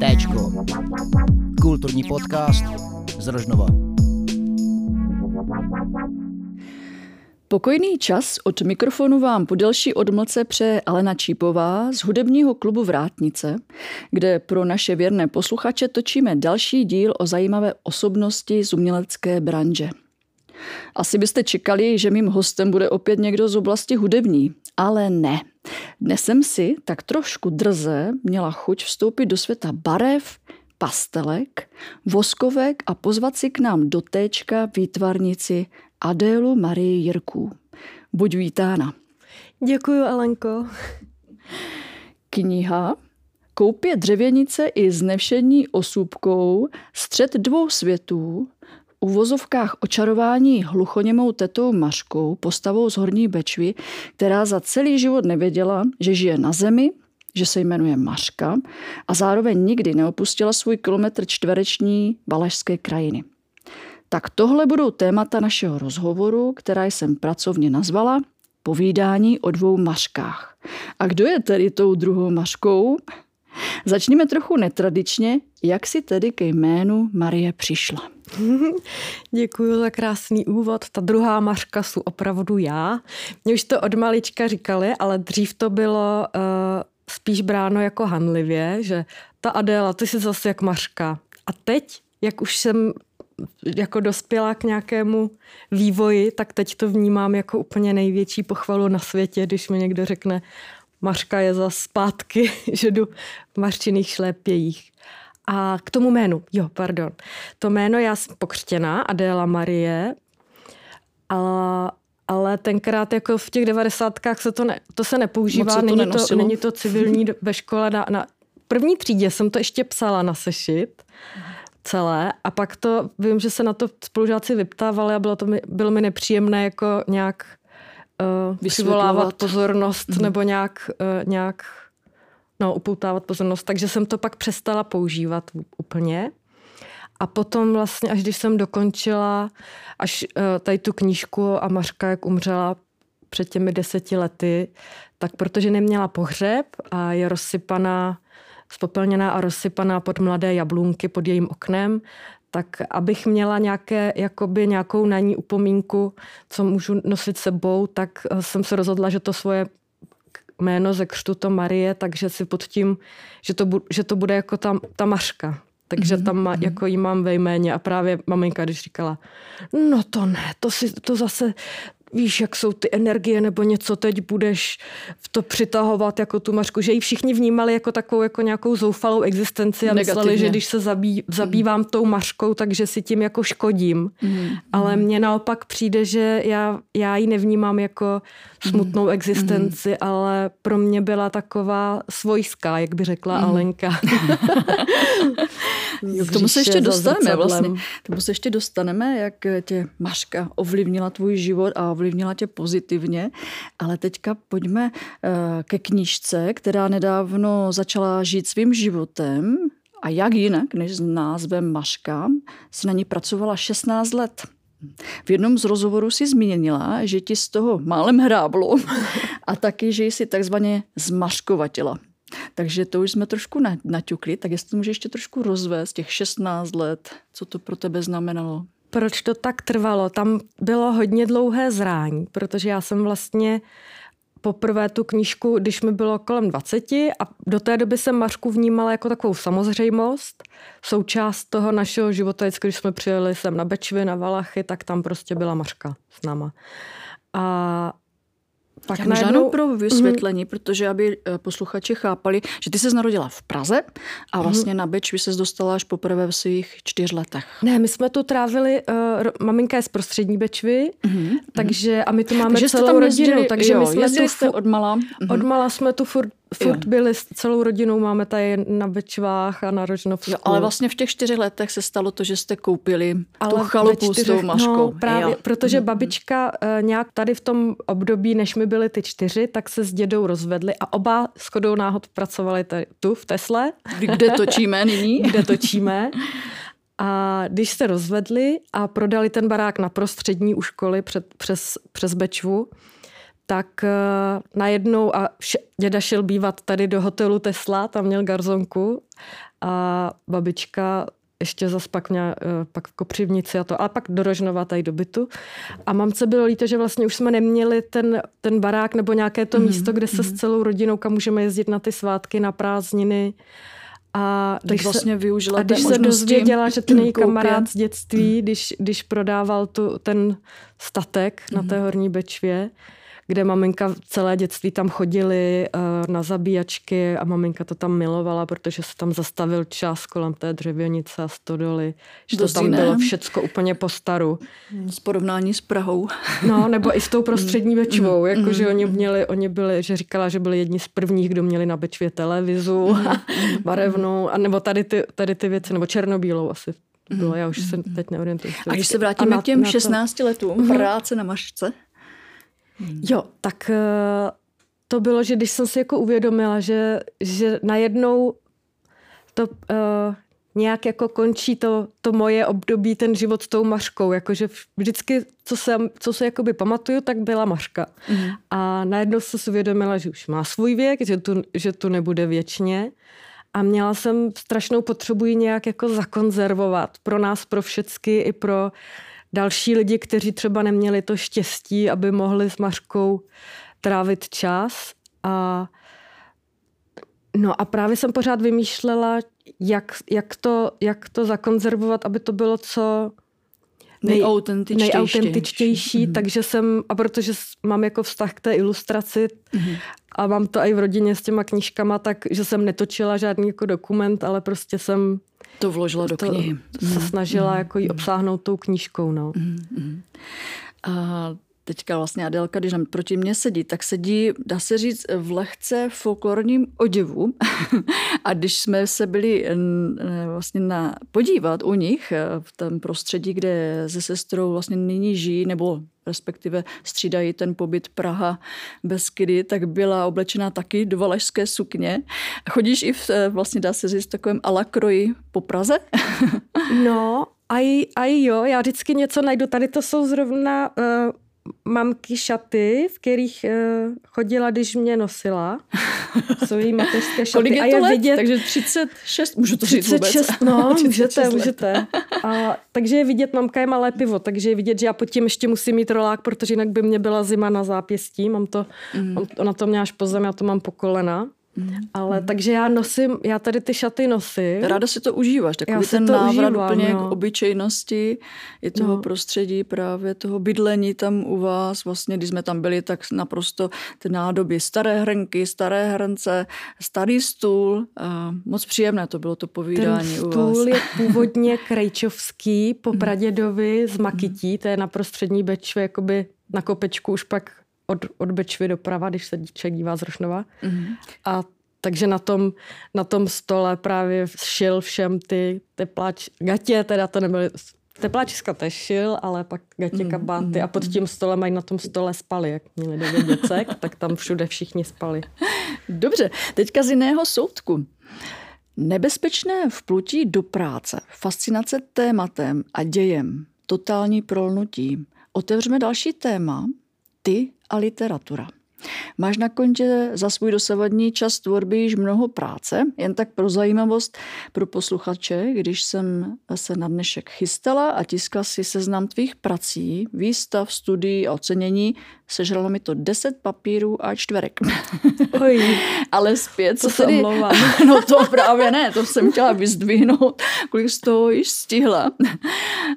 Téčko. Kulturní podcast z Rožnova. Pokojný čas od mikrofonu vám po delší odmlce přeje Alena Čípová z hudebního klubu Vrátnice, kde pro naše věrné posluchače točíme další díl o zajímavé osobnosti z umělecké branže. Asi byste čekali, že mým hostem bude opět někdo z oblasti hudební, ale ne. Dnes jsem si tak trošku drze měla chuť vstoupit do světa barev, pastelek, voskovek a pozvat si k nám do téčka výtvarnici Adélu Marii Jirků. Buď vítána. Děkuji, Alenko. Kniha Koupě dřevěnice i znevšení osůbkou Střed dvou světů uvozovkách očarování hluchoněmou tetou Mařkou, postavou z Horní Bečvy, která za celý život nevěděla, že žije na zemi, že se jmenuje Mařka a zároveň nikdy neopustila svůj kilometr čtvereční valašské krajiny. Tak tohle budou témata našeho rozhovoru, která jsem pracovně nazvala Povídání o dvou maškách. A kdo je tedy tou druhou maškou? Začněme trochu netradičně, jak si tedy ke jménu Marie přišla. Děkuji za krásný úvod. Ta druhá Mařka jsou opravdu já. Mě už to od malička říkali, ale dřív to bylo uh, spíš bráno jako hanlivě, že ta Adéla, ty jsi zase jak Mařka. A teď, jak už jsem jako dospěla k nějakému vývoji, tak teď to vnímám jako úplně největší pochvalu na světě, když mi někdo řekne, Mařka je za zpátky, že jdu v mařčiných šlépějích. A k tomu jménu, jo, pardon. To jméno já jsem pokřtěná, Adéla Marie, ale, ale tenkrát jako v těch devadesátkách se to, ne, to se nepoužívá, to není, to, není to civilní ve škole. Na, na první třídě jsem to ještě psala na sešit celé a pak to, vím, že se na to spolužáci vyptávali a bylo, to mi, bylo mi nepříjemné jako nějak uh, vyvolávat pozornost mm. nebo nějak, uh, nějak no, upoutávat pozornost, takže jsem to pak přestala používat úplně. A potom vlastně, až když jsem dokončila až uh, tady tu knížku a Mařka, jak umřela před těmi deseti lety, tak protože neměla pohřeb a je rozsypaná, spopelněná a rozsypaná pod mladé jablunky pod jejím oknem, tak abych měla nějaké, jakoby nějakou na ní upomínku, co můžu nosit sebou, tak jsem se rozhodla, že to svoje jméno ze křtu to Marie, takže si pod tím, že to, bu, že to bude jako ta, ta Mařka. Takže mm-hmm. tam má, mhm. jako jí mám ve jméně a právě maminka, když říkala, no to ne, to si to zase, víš, jak jsou ty energie nebo něco, teď budeš v to přitahovat jako tu mařku, že ji všichni vnímali jako takovou jako nějakou zoufalou existenci a Negativně. mysleli, že když se zabý, zabývám mm. tou mařkou, takže si tím jako škodím. Mm. Ale mně naopak přijde, že já, já ji nevnímám jako smutnou mm. existenci, mm. ale pro mě byla taková svojská, jak by řekla mm. Alenka. k tomu se ještě dostaneme vlastně. K tomu se ještě dostaneme, jak tě Mařka ovlivnila tvůj život a ovlivnila tě pozitivně. Ale teďka pojďme eh, ke knížce, která nedávno začala žít svým životem. A jak jinak, než s názvem Maška, si na ní pracovala 16 let. V jednom z rozhovorů si zmínila, že ti z toho málem hráblo a taky, že jsi takzvaně zmaškovatila. Takže to už jsme trošku naťukli, tak jestli to můžeš ještě trošku rozvést, těch 16 let, co to pro tebe znamenalo? Proč to tak trvalo? Tam bylo hodně dlouhé zrání, protože já jsem vlastně poprvé tu knížku, když mi bylo kolem 20 a do té doby jsem Mařku vnímala jako takovou samozřejmost, součást toho našeho života, vždycky, když jsme přijeli sem na Bečvy, na Valachy, tak tam prostě byla Mařka s náma. A pak Já najednou... pro vysvětlení, mm. protože aby eh, posluchači chápali, že ty se narodila v Praze a mhm. vlastně mm. na Bečvi se dostala až poprvé v svých čtyř letech. Ne, my jsme tu trávili, uh, maminka je z prostřední Bečvy, mm. takže a my tu máme takže celou rodinu, jezdili, takže jo, my jsme tu jste od mala. Mm. Od mala jsme tu furt Furt jo. byli s celou rodinou, máme tady na Bečvách a na Rožnovsku. Jo, ale vlastně v těch čtyřech letech se stalo to, že jste koupili ale tu chalupu čtyřech, s tou maškou. No, právě, jo. protože mhm. babička uh, nějak tady v tom období, než my byli ty čtyři, tak se s dědou rozvedli a oba shodou náhod pracovali tady, tu v Tesle. Kde točíme nyní? Kde točíme. A když se rozvedli a prodali ten barák na prostřední u školy před, přes, přes Bečvu, tak uh, najednou a vše, děda šel bývat tady do hotelu Tesla, tam měl garzonku a babička ještě zas pak měla uh, pak v Kopřivnici a to, ale pak do Rožnova tady do bytu. A mamce bylo líto, že vlastně už jsme neměli ten, ten barák nebo nějaké to mm-hmm. místo, kde se mm-hmm. s celou rodinou, kam můžeme jezdit na ty svátky, na prázdniny. A když vlastně využila a když se dozvěděla, že ten její kamarád z dětství, když, když prodával tu, ten statek mm-hmm. na té horní Bečvě, kde maminka celé dětství tam chodili uh, na zabíjačky a maminka to tam milovala, protože se tam zastavil čas kolem té dřevěnice a stodoly, že to tam bylo všecko úplně po staru. Z porovnání s Prahou. No, nebo i s tou prostřední mm. Bečvou, mm. jakože oni měli, oni byli, že říkala, že byli jedni z prvních, kdo měli na Bečvě televizu, mm. barevnou, a nebo tady ty, tady ty věci, nebo černobílou asi bylo, já už se teď neorientuji. A když se vrátíme k těm 16 to... letům práce na mašce, Hmm. Jo, tak eh, to bylo, že když jsem si jako uvědomila, že, že najednou to uh, nějak jako končí to, to moje období, ten život s tou Mařkou. Jakože vždycky, co, jsem, co se jakoby pamatuju, tak byla Mařka. Mm. A najednou jsem si uvědomila, že už má svůj věk, že tu, že tu nebude věčně. A měla jsem strašnou potřebu ji nějak jako zakonzervovat pro nás, pro všecky, i pro uh, další lidi, kteří třeba neměli to štěstí, aby mohli s Mařkou trávit čas. A No a právě jsem pořád vymýšlela, jak, jak, to, jak to zakonzervovat, aby to bylo co nejautentičtější. nejautentičtější mm-hmm. takže jsem, a protože mám jako vztah k té ilustraci mm-hmm. a mám to i v rodině s těma knížkama, takže jsem netočila žádný jako dokument, ale prostě jsem to vložila do knihy. To se snažila mm. jako jí obsáhnout tou knížkou. No. Mm. A teďka vlastně Adelka, když nám proti mně sedí, tak sedí, dá se říct, v lehce folklorním oděvu. a když jsme se byli vlastně na, podívat u nich eh, v tom prostředí, kde se sestrou vlastně nyní žijí, nebo respektive střídají ten pobyt Praha Beskydy, tak byla oblečená taky do valašské sukně. Chodíš i v, eh, vlastně dá se říct, takovém alakroji po Praze? no, aj, aj jo, já vždycky něco najdu. Tady to jsou zrovna uh, mamky šaty, v kterých uh, chodila, když mě nosila. Jsou její mateřské šaty. Kolik je a je let? Vidět, takže 36, můžu to 36, říct vůbec. no, 36 můžete, let. můžete. A, takže je vidět, mamka je malé pivo, takže je vidět, že já pod tím ještě musím mít rolák, protože jinak by mě byla zima na zápěstí. Mám to, mm. mám, ona to mě až po zem, já to mám po kolena. Mm. Ale mm. takže já nosím, já tady ty šaty nosím. Ráda si to užíváš, takový já ten návrat užívám, úplně no. k obyčejnosti i toho no. prostředí, právě toho bydlení tam u vás. Vlastně, když jsme tam byli, tak naprosto ty nádoby, staré hrnky, staré hrnce, starý stůl. A moc příjemné to bylo to povídání ten u vás. stůl je původně krejčovský po mm. pradědovi z Makití, to je na prostřední Bečvě, jakoby na kopečku už pak od, od Bečvy doprava, když se člověk dívá z Rošnova. Mm-hmm. A takže na tom, na tom stole právě šil všem ty tepláč, gatě, teda to nebyly Tepláčiska tež šil, ale pak gatě mm, kabáty mm, a pod tím stolem mají na tom stole spali, jak měli devět děcek, tak tam všude všichni spali. Dobře, teďka z jiného soudku. Nebezpečné vplutí do práce, fascinace tématem a dějem, totální prolnutí. Otevřeme další téma, ty a literatura. Máš na kontě za svůj dosavadní čas tvorby již mnoho práce, jen tak pro zajímavost pro posluchače, když jsem se na dnešek chystala a tiskla si seznam tvých prací, výstav, studií a ocenění, sežralo mi to 10 papírů a čtverek. Oj, Ale zpět, co se tedy... No to právě ne, to jsem chtěla vyzdvihnout, kolik z toho již stihla.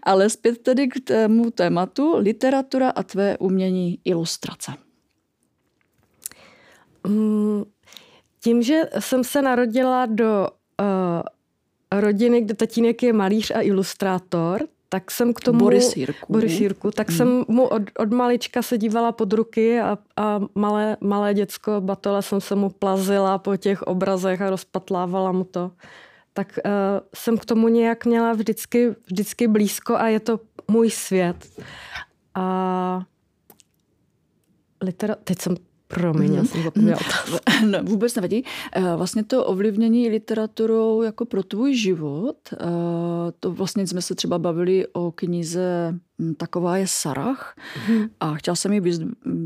Ale zpět tedy k tému tématu literatura a tvé umění ilustrace. Mm, tím, že jsem se narodila do uh, rodiny, kde tatínek je malíř a ilustrátor, tak jsem k tomu... Boris Jirku. Boris Jirku. Tak hmm. jsem mu od, od malička se dívala pod ruky a, a malé, malé děcko batole jsem se mu plazila po těch obrazech a rozpatlávala mu to. Tak uh, jsem k tomu nějak měla vždycky, vždycky blízko a je to můj svět. A litera... teď jsem Promiň, mm-hmm. já jsem zapomněla. no, vůbec nevadí. Eh, vlastně to ovlivnění literaturou jako pro tvůj život, eh, to vlastně jsme se třeba bavili o knize hm, Taková je Sarah mm-hmm. a chtěla jsem jí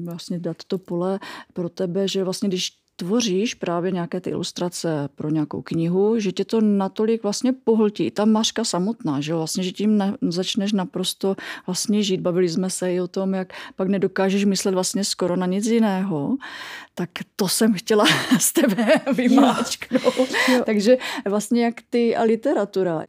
vlastně dát to pole pro tebe, že vlastně když tvoříš právě nějaké ty ilustrace pro nějakou knihu, že tě to natolik vlastně pohltí. Ta maška samotná, že vlastně, že tím na, začneš naprosto vlastně žít. Bavili jsme se i o tom, jak pak nedokážeš myslet vlastně skoro na nic jiného. Tak to jsem chtěla z tebe vymáčknout. Jo. Jo. Takže vlastně jak ty a literatura.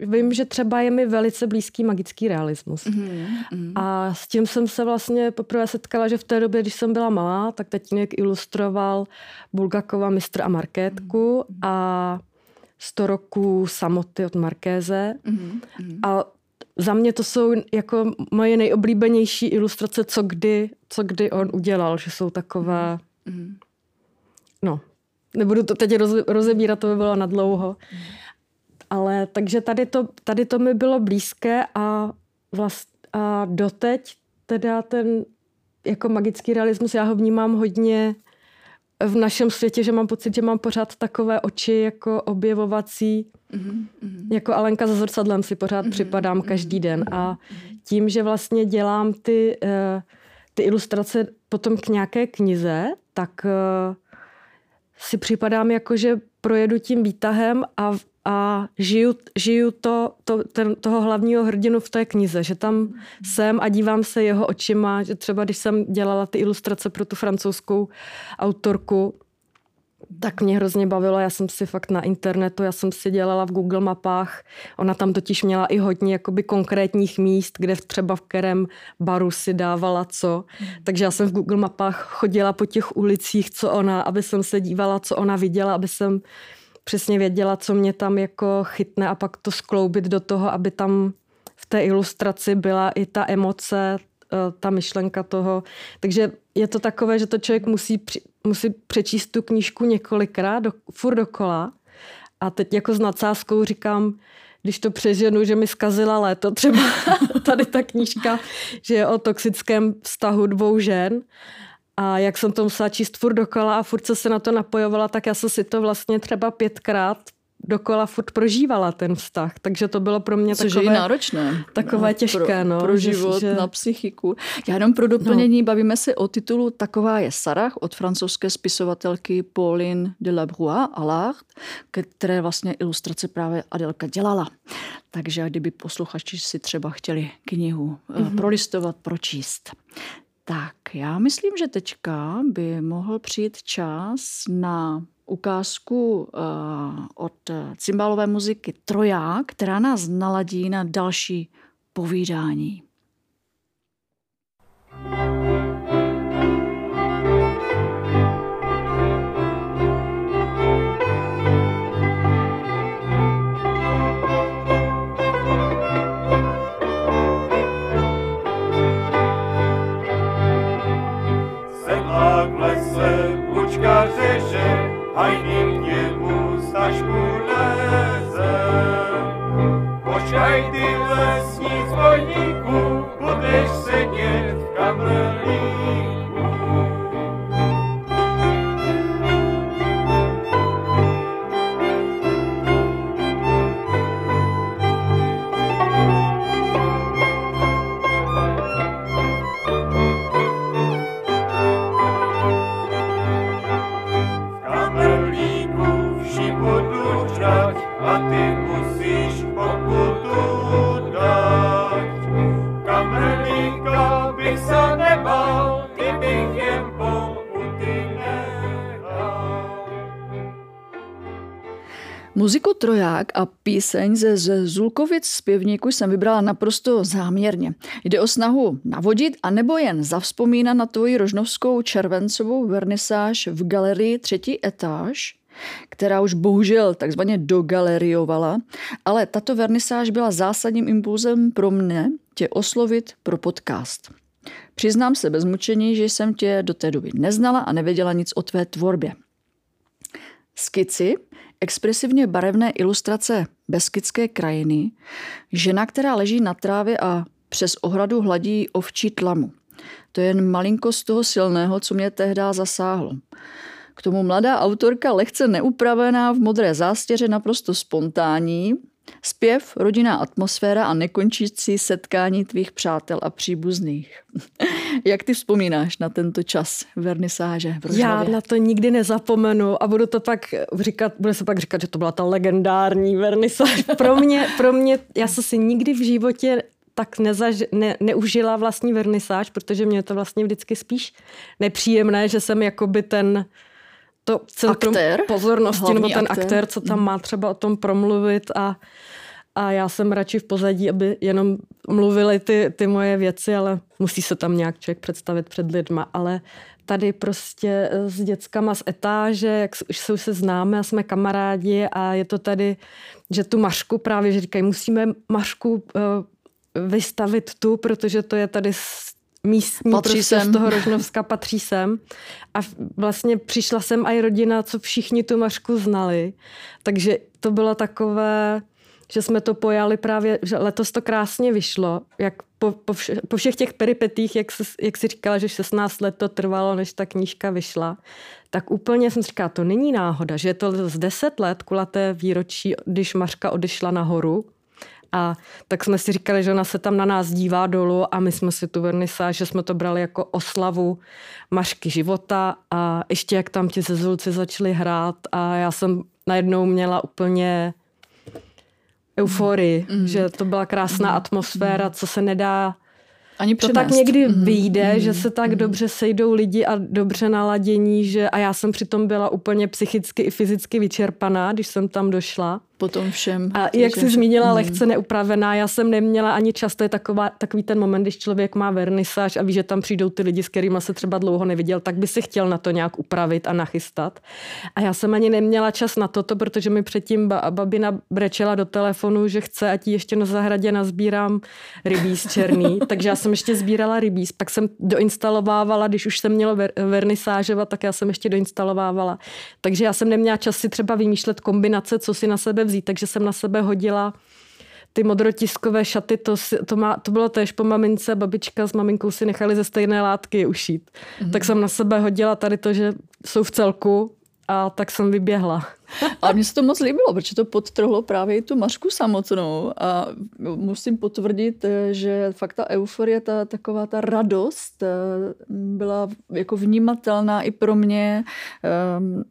Vím, že třeba je mi velice blízký magický realismus. Mm-hmm. A s tím jsem se vlastně poprvé setkala, že v té době, když jsem byla malá, tak tatínek ilustroval Bulgakova Mistr a Markétku mm-hmm. a 100 roků samoty od Markéze. Mm-hmm. A za mě to jsou jako moje nejoblíbenější ilustrace, co kdy, co kdy on udělal, že jsou takové... Mm-hmm. No, nebudu to teď rozebírat, to by bylo na dlouho. Mm-hmm. Ale takže tady to, tady to mi bylo blízké a, vlast, a doteď teda ten jako magický realismus, já ho vnímám hodně v našem světě, že mám pocit, že mám pořád takové oči jako objevovací, mm-hmm. jako Alenka za zrcadlem si pořád mm-hmm. připadám každý den a tím, že vlastně dělám ty, uh, ty ilustrace potom k nějaké knize, tak uh, si připadám jako, že projedu tím výtahem a a žiju, žiju to, to, ten, toho hlavního hrdinu v té knize, že tam jsem a dívám se jeho očima, že třeba když jsem dělala ty ilustrace pro tu francouzskou autorku, tak mě hrozně bavilo, já jsem si fakt na internetu, já jsem si dělala v Google mapách, ona tam totiž měla i hodně jakoby konkrétních míst, kde třeba v kterém baru si dávala co, takže já jsem v Google mapách chodila po těch ulicích, co ona, aby jsem se dívala, co ona viděla, aby jsem přesně věděla, co mě tam jako chytne a pak to skloubit do toho, aby tam v té ilustraci byla i ta emoce, eh, ta myšlenka toho. Takže je to takové, že to člověk musí, musí přečíst tu knížku několikrát, do, furt dokola. A teď jako s nadsázkou říkám, když to přeženu, že mi zkazila léto, třeba tady ta knížka, že je o toxickém vztahu dvou žen a jak jsem to musela číst furt dokola a furt se na to napojovala, tak já jsem si to vlastně třeba pětkrát dokola furt prožívala ten vztah, takže to bylo pro mě Což takové, je náročné. takové těžké. Pro, no, pro život, že... na psychiku. Já jenom pro doplnění no. bavíme se o titulu Taková je Sarah od francouzské spisovatelky Pauline de la Brua Allard, které vlastně ilustrace právě Adelka dělala. Takže kdyby posluchači si třeba chtěli knihu mm-hmm. prolistovat, pročíst. Tak, já myslím, že teďka by mohl přijít čas na ukázku uh, od cymbálové muziky Troja, která nás naladí na další povídání. Hajný k němu leze. Počkaj ty lesní zbojníku, budeš sedět v kamrlíku. Muziku Troják a píseň ze, ze Zulkovic zpěvníků jsem vybrala naprosto záměrně. Jde o snahu navodit a nebo jen zavzpomínat na tvoji rožnovskou červencovou vernisáž v galerii třetí etáž, která už bohužel takzvaně dogaleriovala, ale tato vernisáž byla zásadním impulzem pro mne tě oslovit pro podcast. Přiznám se bez mučení, že jsem tě do té doby neznala a nevěděla nic o tvé tvorbě. Skici, expresivně barevné ilustrace beskidské krajiny, žena, která leží na trávě a přes ohradu hladí ovčí tlamu. To je jen malinko z toho silného, co mě tehdy zasáhlo. K tomu mladá autorka lehce neupravená v modré zástěře naprosto spontánní, Zpěv, rodinná atmosféra a nekončící setkání tvých přátel a příbuzných. Jak ty vzpomínáš na tento čas vernisáže v Já na to nikdy nezapomenu a budu to pak říkat, bude se pak říkat, že to byla ta legendární vernisáž. Pro mě, pro mě já jsem si nikdy v životě tak nezaž, ne, neužila vlastní vernisáž, protože mě to vlastně vždycky spíš nepříjemné, že jsem jakoby ten to centrum aktér, pozornosti, nebo ten aktér. aktér, co tam má třeba o tom promluvit a, a já jsem radši v pozadí, aby jenom mluvili ty, ty moje věci, ale musí se tam nějak člověk představit před lidma, ale tady prostě s dětskama z etáže, jak už se, už se známe a jsme kamarádi a je to tady, že tu Mašku právě, že říkají, musíme Mašku uh, vystavit tu, protože to je tady místní patří prostě sem. z toho Rožnovska patří sem. A vlastně přišla sem i rodina, co všichni tu Mařku znali. Takže to bylo takové, že jsme to pojali právě, že letos to krásně vyšlo, jak po, po, vše, po všech těch peripetích, jak, se, jak si říkala, že 16 let to trvalo, než ta knížka vyšla, tak úplně jsem říkala, to není náhoda, že je to z 10 let kulaté výročí, když Mařka odešla nahoru, a tak jsme si říkali, že ona se tam na nás dívá dolů a my jsme si tu vernisáž, že jsme to brali jako oslavu Mašky života a ještě jak tam ti zezulci začali hrát a já jsem najednou měla úplně euforii, mm. že to byla krásná mm. atmosféra, co se nedá ani. To tak někdy mm. vyjde, mm. že se tak mm. dobře sejdou lidi a dobře naladění, že a já jsem přitom byla úplně psychicky i fyzicky vyčerpaná, když jsem tam došla po tom všem. A jak jsi zmínila, hmm. lehce neupravená, já jsem neměla ani často, je taková, takový ten moment, když člověk má vernisáž a ví, že tam přijdou ty lidi, s kterými se třeba dlouho neviděl, tak by si chtěl na to nějak upravit a nachystat. A já jsem ani neměla čas na toto, protože mi předtím babina brečela do telefonu, že chce, ať ještě na zahradě nazbírám rybíz černý. Takže já jsem ještě sbírala rybíz. Pak jsem doinstalovávala, když už jsem měla ver, vernisážovat, tak já jsem ještě doinstalovávala. Takže já jsem neměla čas si třeba vymýšlet kombinace, co si na sebe vzít, takže jsem na sebe hodila ty modrotiskové šaty, to, to, má, to bylo též po mamince, babička s maminkou si nechali ze stejné látky ušít. Mm-hmm. Tak jsem na sebe hodila tady to, že jsou v celku a tak jsem vyběhla. A mně se to moc líbilo, protože to podtrhlo právě i tu Mařku samotnou. A musím potvrdit, že fakt ta euforie, ta taková ta radost eh, byla jako vnímatelná i pro mě eh,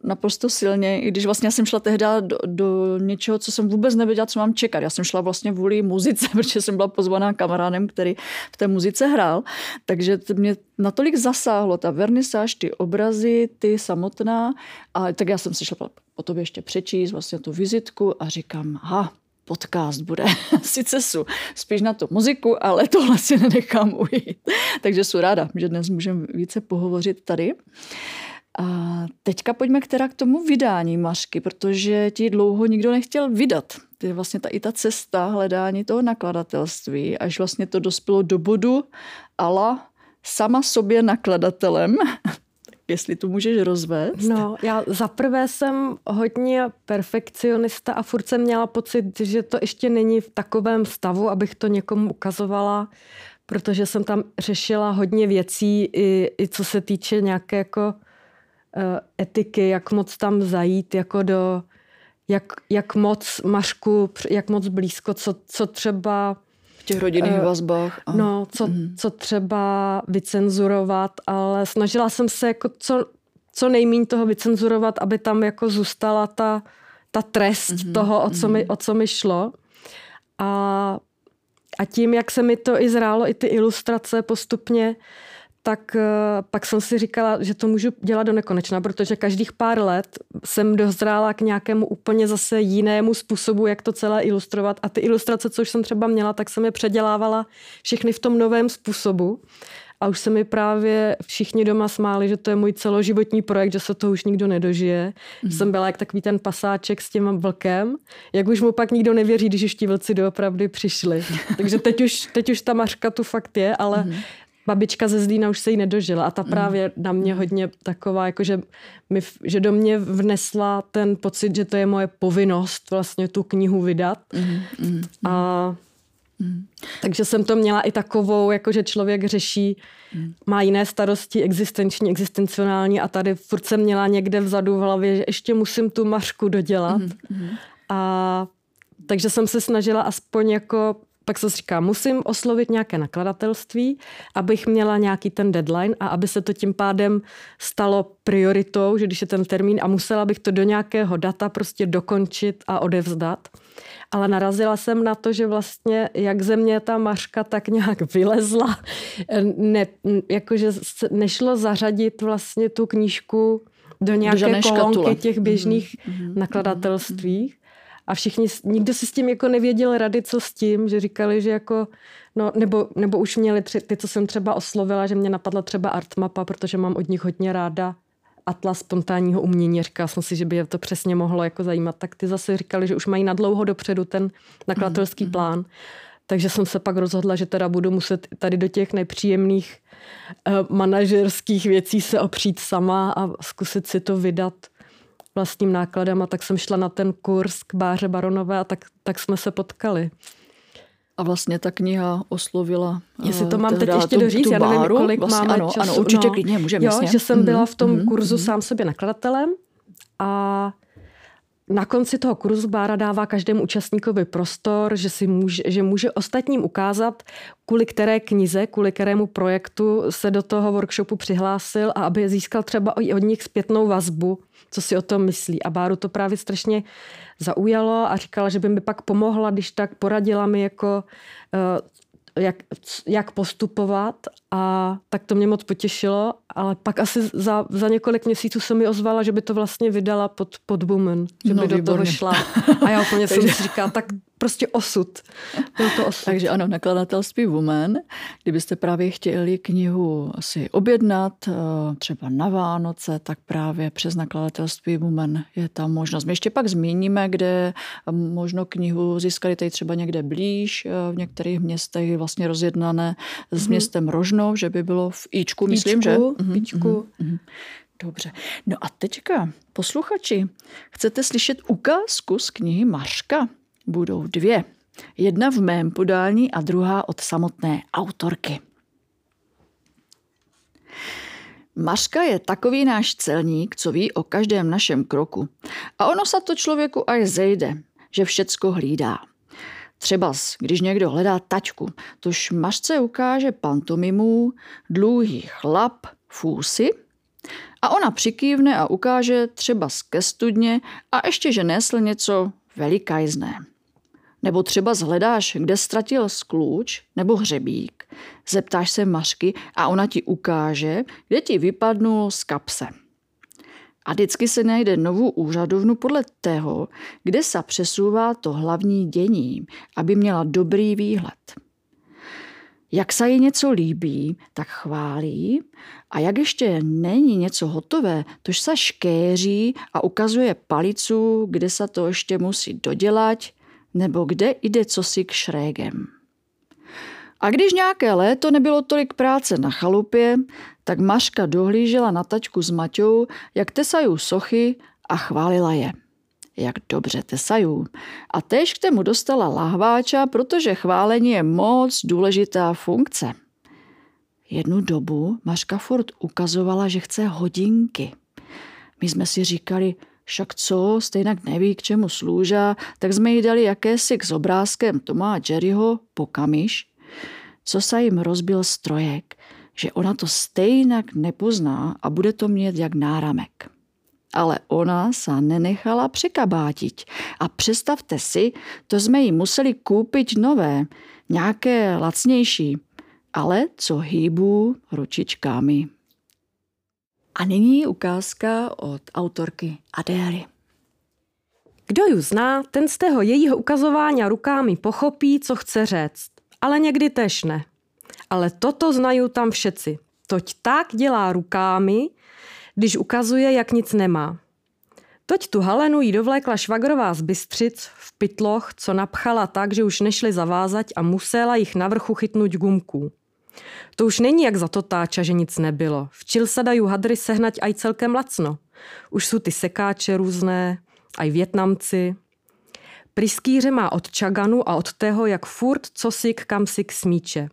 naprosto silně, i když vlastně jsem šla tehdy do, do něčeho, co jsem vůbec nevěděla, co mám čekat. Já jsem šla vlastně vůli muzice, protože jsem byla pozvaná kamarádem, který v té muzice hrál, takže mě natolik zasáhlo ta vernisáž, ty obrazy, ty samotná. A tak já jsem si šla po tobě ještě přečíst vlastně tu vizitku a říkám, ha, podcast bude. Sice jsou spíš na tu muziku, ale tohle si nenechám ujít. Takže jsem ráda, že dnes můžeme více pohovořit tady. A teďka pojďme k, teda k tomu vydání Mařky, protože ti dlouho nikdo nechtěl vydat. To je vlastně ta, i ta cesta hledání toho nakladatelství, až vlastně to dospělo do bodu ala sama sobě nakladatelem, jestli to můžeš rozvést. No, já zaprvé jsem hodně perfekcionista a furt jsem měla pocit, že to ještě není v takovém stavu, abych to někomu ukazovala, protože jsem tam řešila hodně věcí, i, i co se týče nějaké jako uh, etiky, jak moc tam zajít, jako do, jak, jak moc mašku, jak moc blízko, co, co třeba těch rodinných uh, vazbách. A... No, co, mm. co třeba vycenzurovat, ale snažila jsem se jako co, co nejméně toho vycenzurovat, aby tam jako zůstala ta, ta trest mm-hmm. toho, o co, mm-hmm. mi, o co mi šlo. A, a tím, jak se mi to i zrálo, i ty ilustrace postupně, tak eh, pak jsem si říkala, že to můžu dělat do nekonečna, protože každých pár let jsem dozrála k nějakému úplně zase jinému způsobu, jak to celé ilustrovat. A ty ilustrace, co už jsem třeba měla, tak jsem je předělávala všechny v tom novém způsobu. A už se mi právě všichni doma smáli, že to je můj celoživotní projekt, že se to už nikdo nedožije. Mm. Jsem byla jak takový ten pasáček s tím vlkem. Jak už mu pak nikdo nevěří, když už ti vlci doopravdy přišli. Takže teď už, teď už ta mařka tu fakt je, ale mm babička ze Zlína už se jí nedožila a ta mm. právě na mě hodně taková, jakože mi, že do mě vnesla ten pocit, že to je moje povinnost vlastně tu knihu vydat. Mm. Mm. A Takže jsem to měla i takovou, jako že člověk řeší, má jiné starosti existenční, existenciální a tady furt jsem měla někde vzadu v hlavě, že ještě musím tu mařku dodělat. A takže jsem se snažila aspoň jako pak se říká, musím oslovit nějaké nakladatelství, abych měla nějaký ten deadline a aby se to tím pádem stalo prioritou, že když je ten termín a musela bych to do nějakého data prostě dokončit a odevzdat. Ale narazila jsem na to, že vlastně jak ze mě ta mařka tak nějak vylezla, ne, jakože se nešlo zařadit vlastně tu knížku do nějaké žádné kolonky škatule. těch běžných nakladatelství. A všichni, nikdo si s tím jako nevěděl rady, co s tím, že říkali, že jako, no, nebo, nebo už měli tři, ty, co jsem třeba oslovila, že mě napadla třeba Artmapa, protože mám od nich hodně ráda atlas spontánního umění. Říkala jsem si, že by je to přesně mohlo jako zajímat. Tak ty zase říkali, že už mají na dlouho dopředu ten nakladatelský mm, plán. Takže jsem se pak rozhodla, že teda budu muset tady do těch nepříjemných uh, manažerských věcí se opřít sama a zkusit si to vydat vlastním nákladem a tak jsem šla na ten kurz k Báře Baronové a tak, tak jsme se potkali. A vlastně ta kniha oslovila. Jestli to eh, mám teď ještě doříct, tu já nevím, Báru. kolik vlastně, máme ano, času. Ano, určitě no. klidně, můžeme. Jo, jasně. že jsem byla v tom Mhm, kurzu mhm. sám sobě nakladatelem a na konci toho kurzu Bára dává každému účastníkovi prostor, že, si může, že může ostatním ukázat, kvůli které knize, kvůli kterému projektu se do toho workshopu přihlásil a aby získal třeba od nich zpětnou vazbu, co si o tom myslí. A Báru to právě strašně zaujalo a říkala, že by mi pak pomohla, když tak poradila mi jako eh, jak, jak postupovat a tak to mě moc potěšilo, ale pak asi za, za několik měsíců se mi ozvala, že by to vlastně vydala pod, pod Woman, že No, by do toho výborně. šla. A já úplně jsem si říkala, tak prostě osud. Byl to osud. Takže ano, nakladatelství Woman. Kdybyste právě chtěli knihu asi objednat, eh, třeba na Vánoce, tak právě přes nakladatelství Woman je tam možnost. My ještě pak zmíníme, kde možno knihu získali tady třeba někde blíž, eh, v některých městech vlastně rozjednané s městem Rožnou, že by bylo v Ičku, myslím, že? Píčku, Mhm, píčku. mhm. Dobře. No a teďka, posluchači, chcete slyšet ukázku z knihy Mařka? Budou dvě. Jedna v mém podání a druhá od samotné autorky. Mařka je takový náš celník, co ví o každém našem kroku. A ono se to člověku aj zejde, že všecko hlídá. Třeba když někdo hledá taťku, tož Mařce ukáže pantomimu, dlouhý chlap, fůsy, a ona přikývne a ukáže třeba ke studně a ještě, že nesl něco velikajzné. Nebo třeba zhledáš, kde ztratil sklůč nebo hřebík. Zeptáš se Mařky a ona ti ukáže, kde ti vypadnul z kapse. A vždycky se najde novou úřadovnu podle toho, kde se přesouvá to hlavní dění, aby měla dobrý výhled. Jak se jí něco líbí, tak chválí a jak ještě není něco hotové, tož se škéří a ukazuje palicu, kde se to ještě musí dodělat, nebo kde jde cosi k šrégem. A když nějaké léto nebylo tolik práce na chalupě, tak Mařka dohlížela na tačku s Maťou, jak tesají sochy a chválila je. Jak dobře tesají. A též k tému dostala lahváča, protože chválení je moc důležitá funkce. Jednu dobu Mařka furt ukazovala, že chce hodinky. My jsme si říkali, však co, stejnak neví, k čemu sloužá, tak jsme jí dali jakési s obrázkem Toma a Jerryho pokamiš, co se jim rozbil strojek, že ona to stejnak nepozná a bude to mít jak náramek. Ale ona se nenechala překabátit a představte si, to jsme jí museli koupit nové, nějaké lacnější, ale co hýbu ručičkami. A nyní ukázka od autorky Adély. Kdo ju zná, ten z tého jejího ukazování rukami pochopí, co chce říct. Ale někdy tež ne. Ale toto znají tam všetci. Toť tak dělá rukámi, když ukazuje, jak nic nemá. Toť tu halenu jí dovlékla švagrová z Bystřic v pytloch, co napchala tak, že už nešli zavázať a musela jich na vrchu chytnout gumků. To už není jak za to táča, že nic nebylo. Včil se dají hadry sehnať aj celkem lacno. Už jsou ty sekáče různé, aj Větnamci. Priskýře má od čaganu a od tého, jak furt cosik kamsik smíče.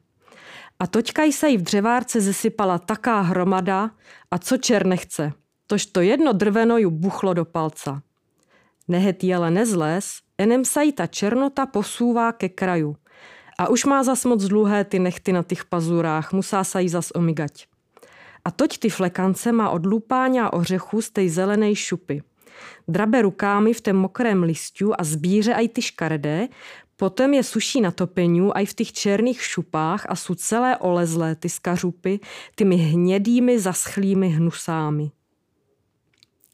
A toťka se jí v dřevárce zesypala taká hromada a co čer nechce. Tož to jedno drveno ju buchlo do palca. Nehetý ale nezles, enem sa jí ta černota posouvá ke kraju. A už má zas moc dlouhé ty nechty na těch pazurách, musá sa jí zas omigať. A toť ty flekance má od lupáňa ořechu z tej zelenej šupy. Drabe rukámi v tém mokrém listu a zbíře aj ty škaredé, potom je suší na topeniu aj v těch černých šupách a jsou celé olezlé ty skařupy tymi hnědými zaschlými hnusami.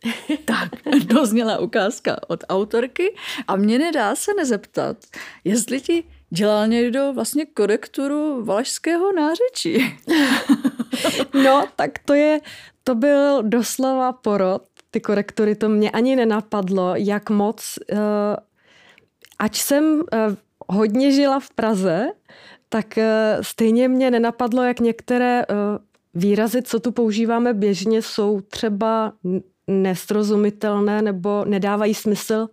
Tak, dozněla ukázka od autorky a mě nedá se nezeptat, jestli ti dělal někdo vlastně korekturu valašského nářečí. No, tak to je, to byl doslova porod, ty korektory, to mě ani nenapadlo, jak moc, uh, ať jsem uh, hodně žila v Praze, tak uh, stejně mě nenapadlo, jak některé uh, výrazy, co tu používáme běžně, jsou třeba nesrozumitelné nebo nedávají smysl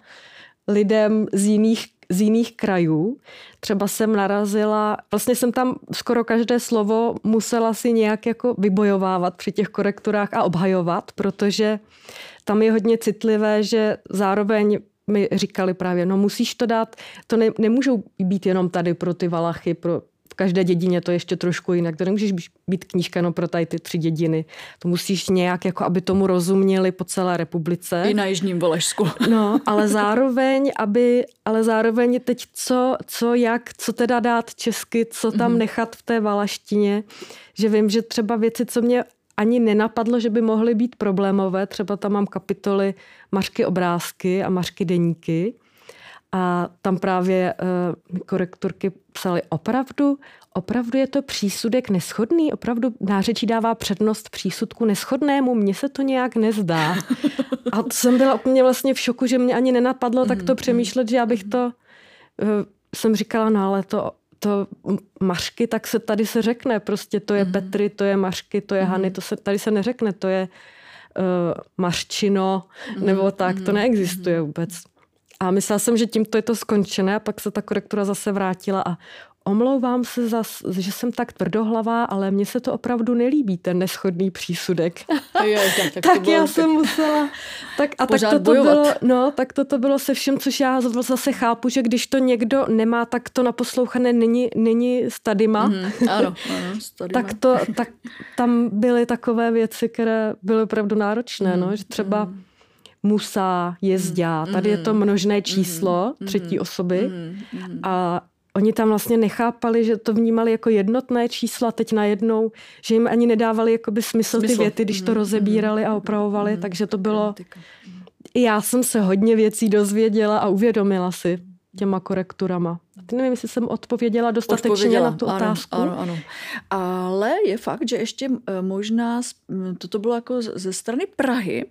lidem z jiných z jiných krajů. Třeba jsem narazila, vlastně jsem tam skoro každé slovo musela si nějak jako vybojovávat při těch korekturách a obhajovat, protože tam je hodně citlivé, že zároveň mi říkali právě, no musíš to dát, to ne, nemůžou být jenom tady pro ty Valachy, pro, každé dědině to je ještě trošku jinak. To nemůžeš být knížka no pro tady ty tři dědiny. To musíš nějak, jako aby tomu rozuměli po celé republice. I na Jižním Valašsku. No, ale zároveň, aby, ale zároveň teď co, co, jak, co teda dát česky, co tam mm-hmm. nechat v té valaštině, že vím, že třeba věci, co mě ani nenapadlo, že by mohly být problémové. Třeba tam mám kapitoly Mařky obrázky a Mařky deníky. A tam právě uh, korektorky psali opravdu, opravdu je to přísudek neschodný, opravdu nářečí dává přednost přísudku neschodnému, mně se to nějak nezdá. A jsem byla úplně vlastně v šoku, že mě ani nenapadlo tak to mhm, přemýšlet, že já bych to, uh, jsem říkala, no ale to to Mařky, tak se tady se řekne, prostě to je mm. Petry, to je Mařky, to je mm. Hany, to se tady se neřekne, to je uh, Mařčino, mm. nebo tak, mm. to neexistuje vůbec. A myslela jsem, že tímto je to skončené a pak se ta korektura zase vrátila a omlouvám se, za, že jsem tak tvrdohlavá, ale mně se to opravdu nelíbí, ten neschodný přísudek. Jo, tak, tak, tak já tak... jsem musela. Tak, a tak to bylo, no, tak toto bylo se vším, což já zase chápu, že když to někdo nemá, tak to naposlouchané není, není stadima. Mm, ano, ano, tak, to, tak tam byly takové věci, které byly opravdu náročné, mm, no, že třeba mm musa, jezdá. Mm, Tady je to mm-hmm. množné mm-hmm. číslo třetí osoby a oni tam vlastně nechápali, že to vnímali jako jednotné číslo a teď najednou, že jim ani nedávali jakoby smysl, smysl. ty věty, když to rozebírali a opravovali, takže to bylo... Já jsem se hodně věcí dozvěděla a uvědomila si těma korekturama. Nevím, jestli jsem odpověděla dostatečně odpověděla. na tu otázku. Ano, ano. Ale je fakt, že ještě eh, možná toto bylo jako ze strany Prahy,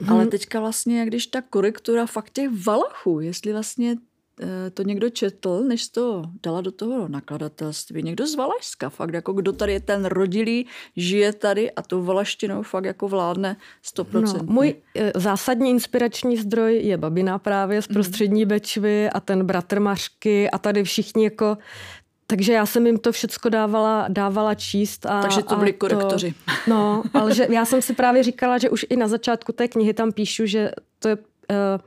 Hmm. Ale teďka vlastně, když ta korektura fakt těch Valachů, jestli vlastně eh, to někdo četl, než to dala do toho nakladatelství. Někdo z Valašska, fakt jako kdo tady je ten rodilý, žije tady a tou valaštinou fakt jako vládne 100%. No, můj eh, zásadní inspirační zdroj je babina právě z mhm. prostřední Bečvy a ten bratr Mařky a tady všichni jako takže já jsem jim to všecko dávala, dávala číst. A, Takže to byli korektoři. To, no, ale že já jsem si právě říkala, že už i na začátku té knihy tam píšu, že to je... Uh,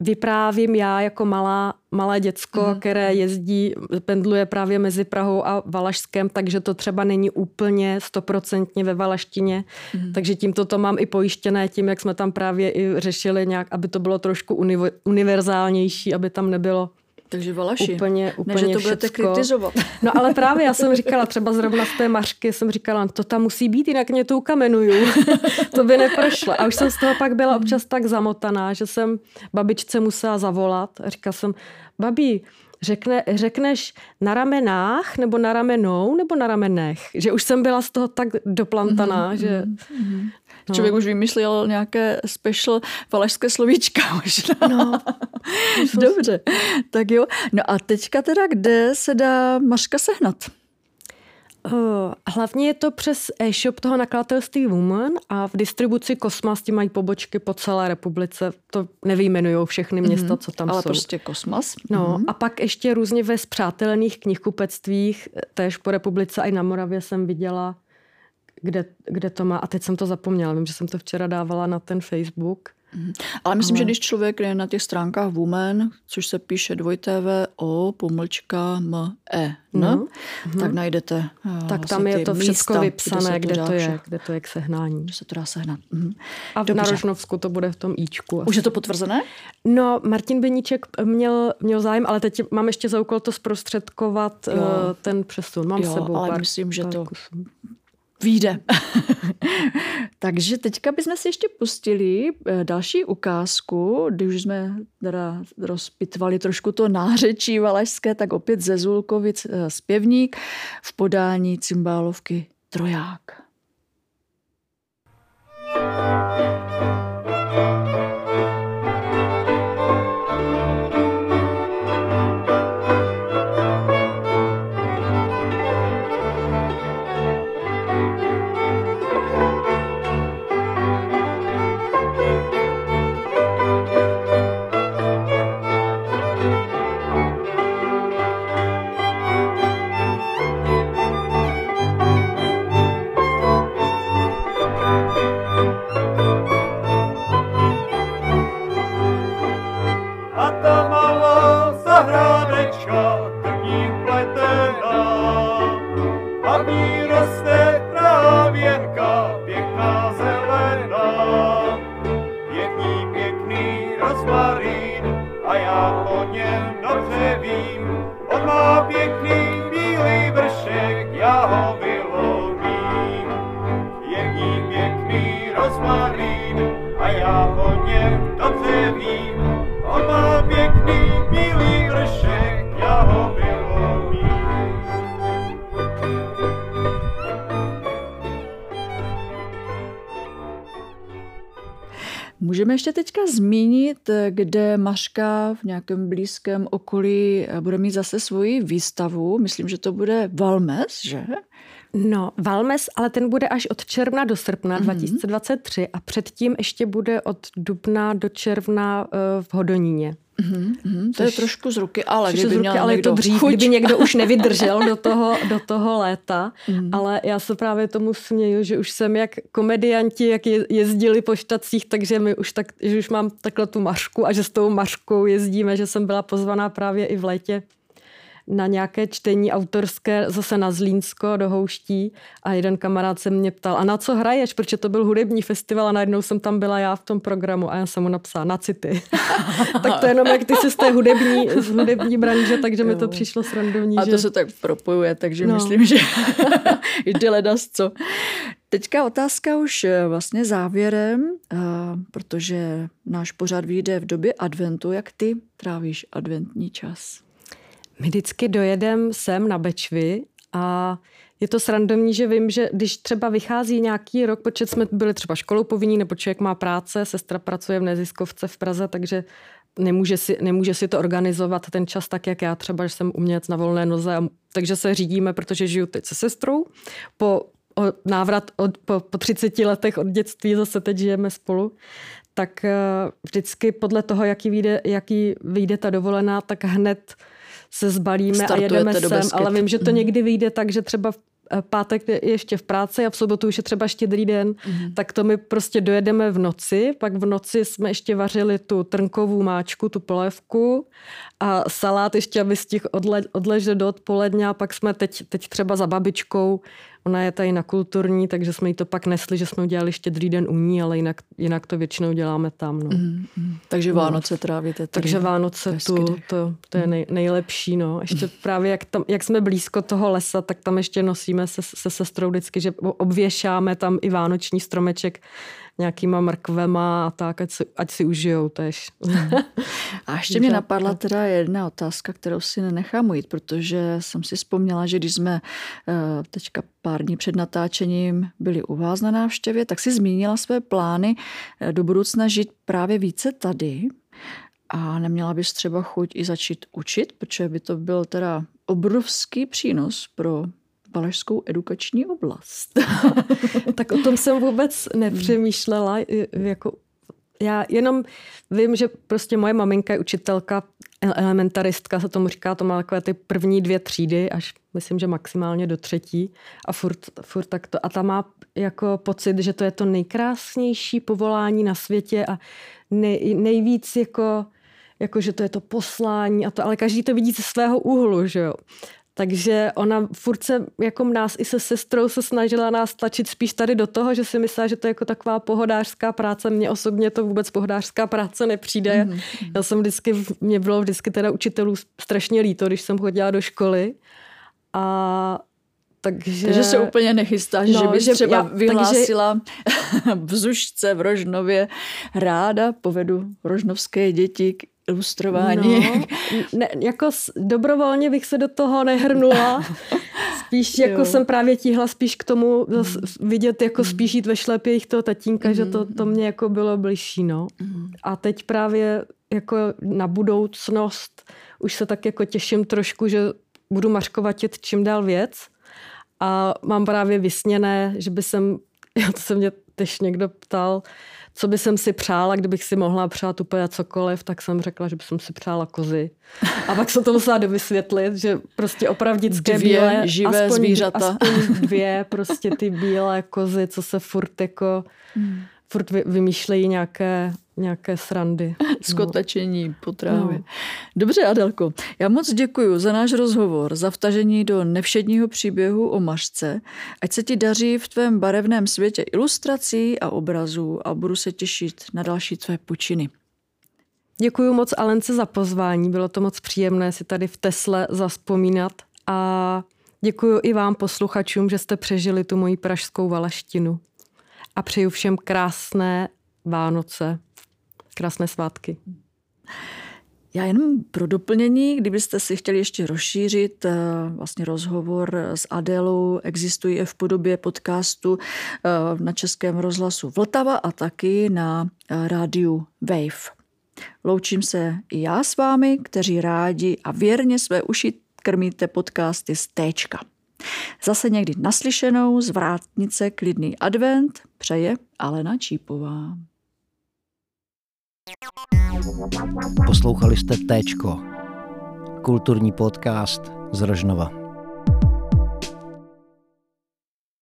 vyprávím já jako malá, malé děcko, mm. které jezdí, pendluje právě mezi Prahou a Valašskem, takže to třeba není úplně stoprocentně ve valaštině. Mm. Takže tímto to mám i pojištěné tím, jak jsme tam právě i řešili nějak, aby to bylo trošku univerzálnější, aby tam nebylo takže Valaši, úplně, úplně ne, že to budete všecko. kritizovat. No ale právě já jsem říkala, třeba zrovna z té Mařky jsem říkala, to tam musí být, jinak mě to ukamenuju. to by neprošlo. A už jsem z toho pak byla občas tak zamotaná, že jsem babičce musela zavolat. A říkala jsem, babí, řekne, řekneš na ramenách, nebo na ramenou, nebo na ramenech. Že už jsem byla z toho tak doplantaná, mm-hmm, že... Mm-hmm. No. Člověk už vymyslel nějaké special valašské slovíčka možná. No. Dobře, tak jo. No a teďka teda, kde se dá Mařka sehnat? Uh, hlavně je to přes e-shop toho nakladatelství Woman a v distribuci Kosmas ti mají pobočky po celé republice. To nevyjmenují všechny města, co tam Ale jsou. prostě kosmos. No Mhm. a pak ještě různě ve zpřátelených knihkupectvích, též po republice a i na Moravě jsem viděla, kde, kde to má. A teď jsem to zapomněla, vím, že jsem to včera dávala na ten Facebook. Ale myslím, Ale- že když člověk je na těch stránkách Woman, což se píše dvojtv o pomlčka m e No. n, tak najdete eh, Tak tam vlastně je ty to všechno vypsané, kde dá to je, kde to je k sehnání. Kde se to dá sehnat. Mhm. A Dobře. na Rožnovsku to bude v tom Ičku. Už je to potvrzené? No, Martin Beníček měl, měl zájem, ale teď mám ještě za úkol to zprostředkovat Jo. eh, ten přesun. Mám Jo, sebou ale pár, myslím, že pár to- kusů. Výjde. Takže teďka bychom si ještě pustili eh, další ukázku, když jsme teda rozpitvali trošku to nářečí valašské, tak opět ze Zulkovic eh, zpěvník v podání cymbálovky Troják. A teďka zmínit, kde Maška v nějakém blízkém okolí eh, bude mít zase svoji výstavu. Myslím, že to bude Valmes, že? No, Valmes, ale ten bude až od června do srpna Mhm. 2023 a předtím ještě bude od dubna do června eh, v Hodoníně. Mhm, to je trošku z ruky, ale kdyby z ruky, měl ale někdo to dřív, chuť. kdyby někdo už nevydržel do toho, do toho léta. Mhm. Ale já se právě tomu směju, že už jsem jak komedianti, jak je- jezdili po štacích, takže mi už tak, že už mám takhle tu mašku a že s tou maškou jezdíme, že jsem byla pozvaná právě i v létě na nějaké čtení autorské zase na Zlínsko do Houští a jeden kamarád se mě ptal, a na co hraješ, protože to byl hudební festival a najednou jsem tam byla já v tom programu a já jsem mu napsala na city. tak to jenom jak ty jsi z té hudební, z hudební branže, takže mi to Jo. přišlo srandovní. A že... to se tak propojuje, takže no. No. myslím, že jde ledas co. Teďka otázka už eh, vlastně závěrem, eh, protože náš pořad vyjde v době adventu. Jak ty trávíš adventní čas? My vždycky dojedem sem na Bečvy a je to srandovní, že vím, že když třeba vychází nějaký rok, protože jsme byli třeba školou povinní, nebo člověk má práce, sestra pracuje v neziskovce v Praze, takže nemůže si, nemůže si to organizovat ten čas tak, jak já třeba, že jsem umělec na volné noze, takže se řídíme, protože žiju teď se sestrou. Po o, návrat od, po, po 30 letech od dětství zase teď žijeme spolu, tak eh, vždycky podle toho, jaký vyjde, jaký vyjde ta dovolená, tak hned se zbalíme a jedeme sem, Beskyt. ale vím, že to Mhm. někdy vyjde tak, že třeba v eh, pátek je ještě v práci a v sobotu už je třeba štědrý den, Mhm. tak to my prostě dojedeme v noci, pak v noci jsme ještě vařili tu trnkovou máčku, tu polévku a salát ještě, aby stihl odle, odležet do odpoledne a pak jsme teď, teď třeba za babičkou, ona je tady na kulturní, takže jsme jí to pak nesli, že jsme udělali štědrý den u ní, ale jinak, jinak to většinou děláme tam. No. Mm, mm. Takže Vánoce trávíte tady. Takže Vánoce tu, to, to je nej, nejlepší. No. Ještě právě jak, tam, jak jsme blízko toho lesa, tak tam ještě nosíme se, se sestrou vždycky, že obvěšáme tam i vánoční stromeček nějakýma mrkvema a tak, ať si, ať si užijou tež. A ještě mě napadla teda jedna otázka, kterou si nenechám ujít, protože jsem si vzpomněla, že když jsme eh, teďka pár dní před natáčením byli u vás na návštěvě, tak si zmínila své plány eh, do budoucna žít právě více tady. A neměla bys třeba chuť i začít učit, protože by to byl teda obrovský přínos pro Valašskou edukační oblast. tak o tom jsem vůbec nepřemýšlela. Jako, já jenom vím, že prostě moje maminka je učitelka, elementaristka se tomu říká, to má takové ty první dvě třídy, až myslím, že maximálně do třetí a furt, furt tak to. A ta má jako pocit, že to je to nejkrásnější povolání na světě a nej, nejvíc jako, jako, že to je to poslání a to, ale každý to vidí ze svého úhlu, že jo. Takže ona furt se jako nás i se sestrou se snažila nás tlačit spíš tady do toho, že si myslela, že to je jako taková pohodářská práce. Mně osobně to vůbec pohodářská práce nepřijde. Mm-hmm. Já jsem vždycky, mě bylo vždycky teda učitelů strašně líto, když jsem chodila do školy. A takže... takže se úplně nechystáš, no, že bys že třeba já, vyhlásila takže... v Zušce v Rožnově ráda povedu rožnovské děti k ilustrování. No, ne, jako dobrovolně bych se do toho nehrnula. Spíš jako jsem právě tíhla spíš k tomu mm. vidět, jako mm. spíš jít ve šlepě jich toho tatínka, mm. že to, to mě jako bylo bližší. No. Mm. A teď právě jako na budoucnost už se tak jako těším trošku, že budu maškovatit čím dál věc a mám právě vysněné, že by jsem, to se mě teď někdo ptal, co by jsem si přála, kdybych si mohla přát úplně cokoliv, tak jsem řekla, že bych si přála kozy. A pak jsem to musela dovysvětlit, že prostě opravdické dvě bílé, živé aspoň, zvířata. aspoň dvě prostě ty bílé kozy, co se furt jako hmm. furt vymýšlejí nějaké nějaké srandy. Skotečení po trávě. No. Dobře, Adelko, já moc děkuji za náš rozhovor, za vtažení do nevšedního příběhu o mašce. Ať se ti daří v tvém barevném světě ilustrací a obrazů a budu se těšit na další tvé počiny. Děkuji moc Alence za pozvání, bylo to moc příjemné si tady v Tesle zaspomínat a děkuji i vám posluchačům, že jste přežili tu moji pražskou valaštinu. A přeju všem krásné Vánoce krásné svátky. Já jenom pro doplnění, kdybyste si chtěli ještě rozšířit eh, vlastně rozhovor s Adélou, existují v podobě podcastu eh, na Českém rozhlasu Vltava a taky na eh, rádiu Wave. Loučím se i já s vámi, kteří rádi a věrně své uši krmíte podcasty z Téčka. Zase někdy naslyšenou z vrátnice Klidný advent přeje Alena Čípová. Poslouchali jste Téčko, kulturní podcast z Rožnova.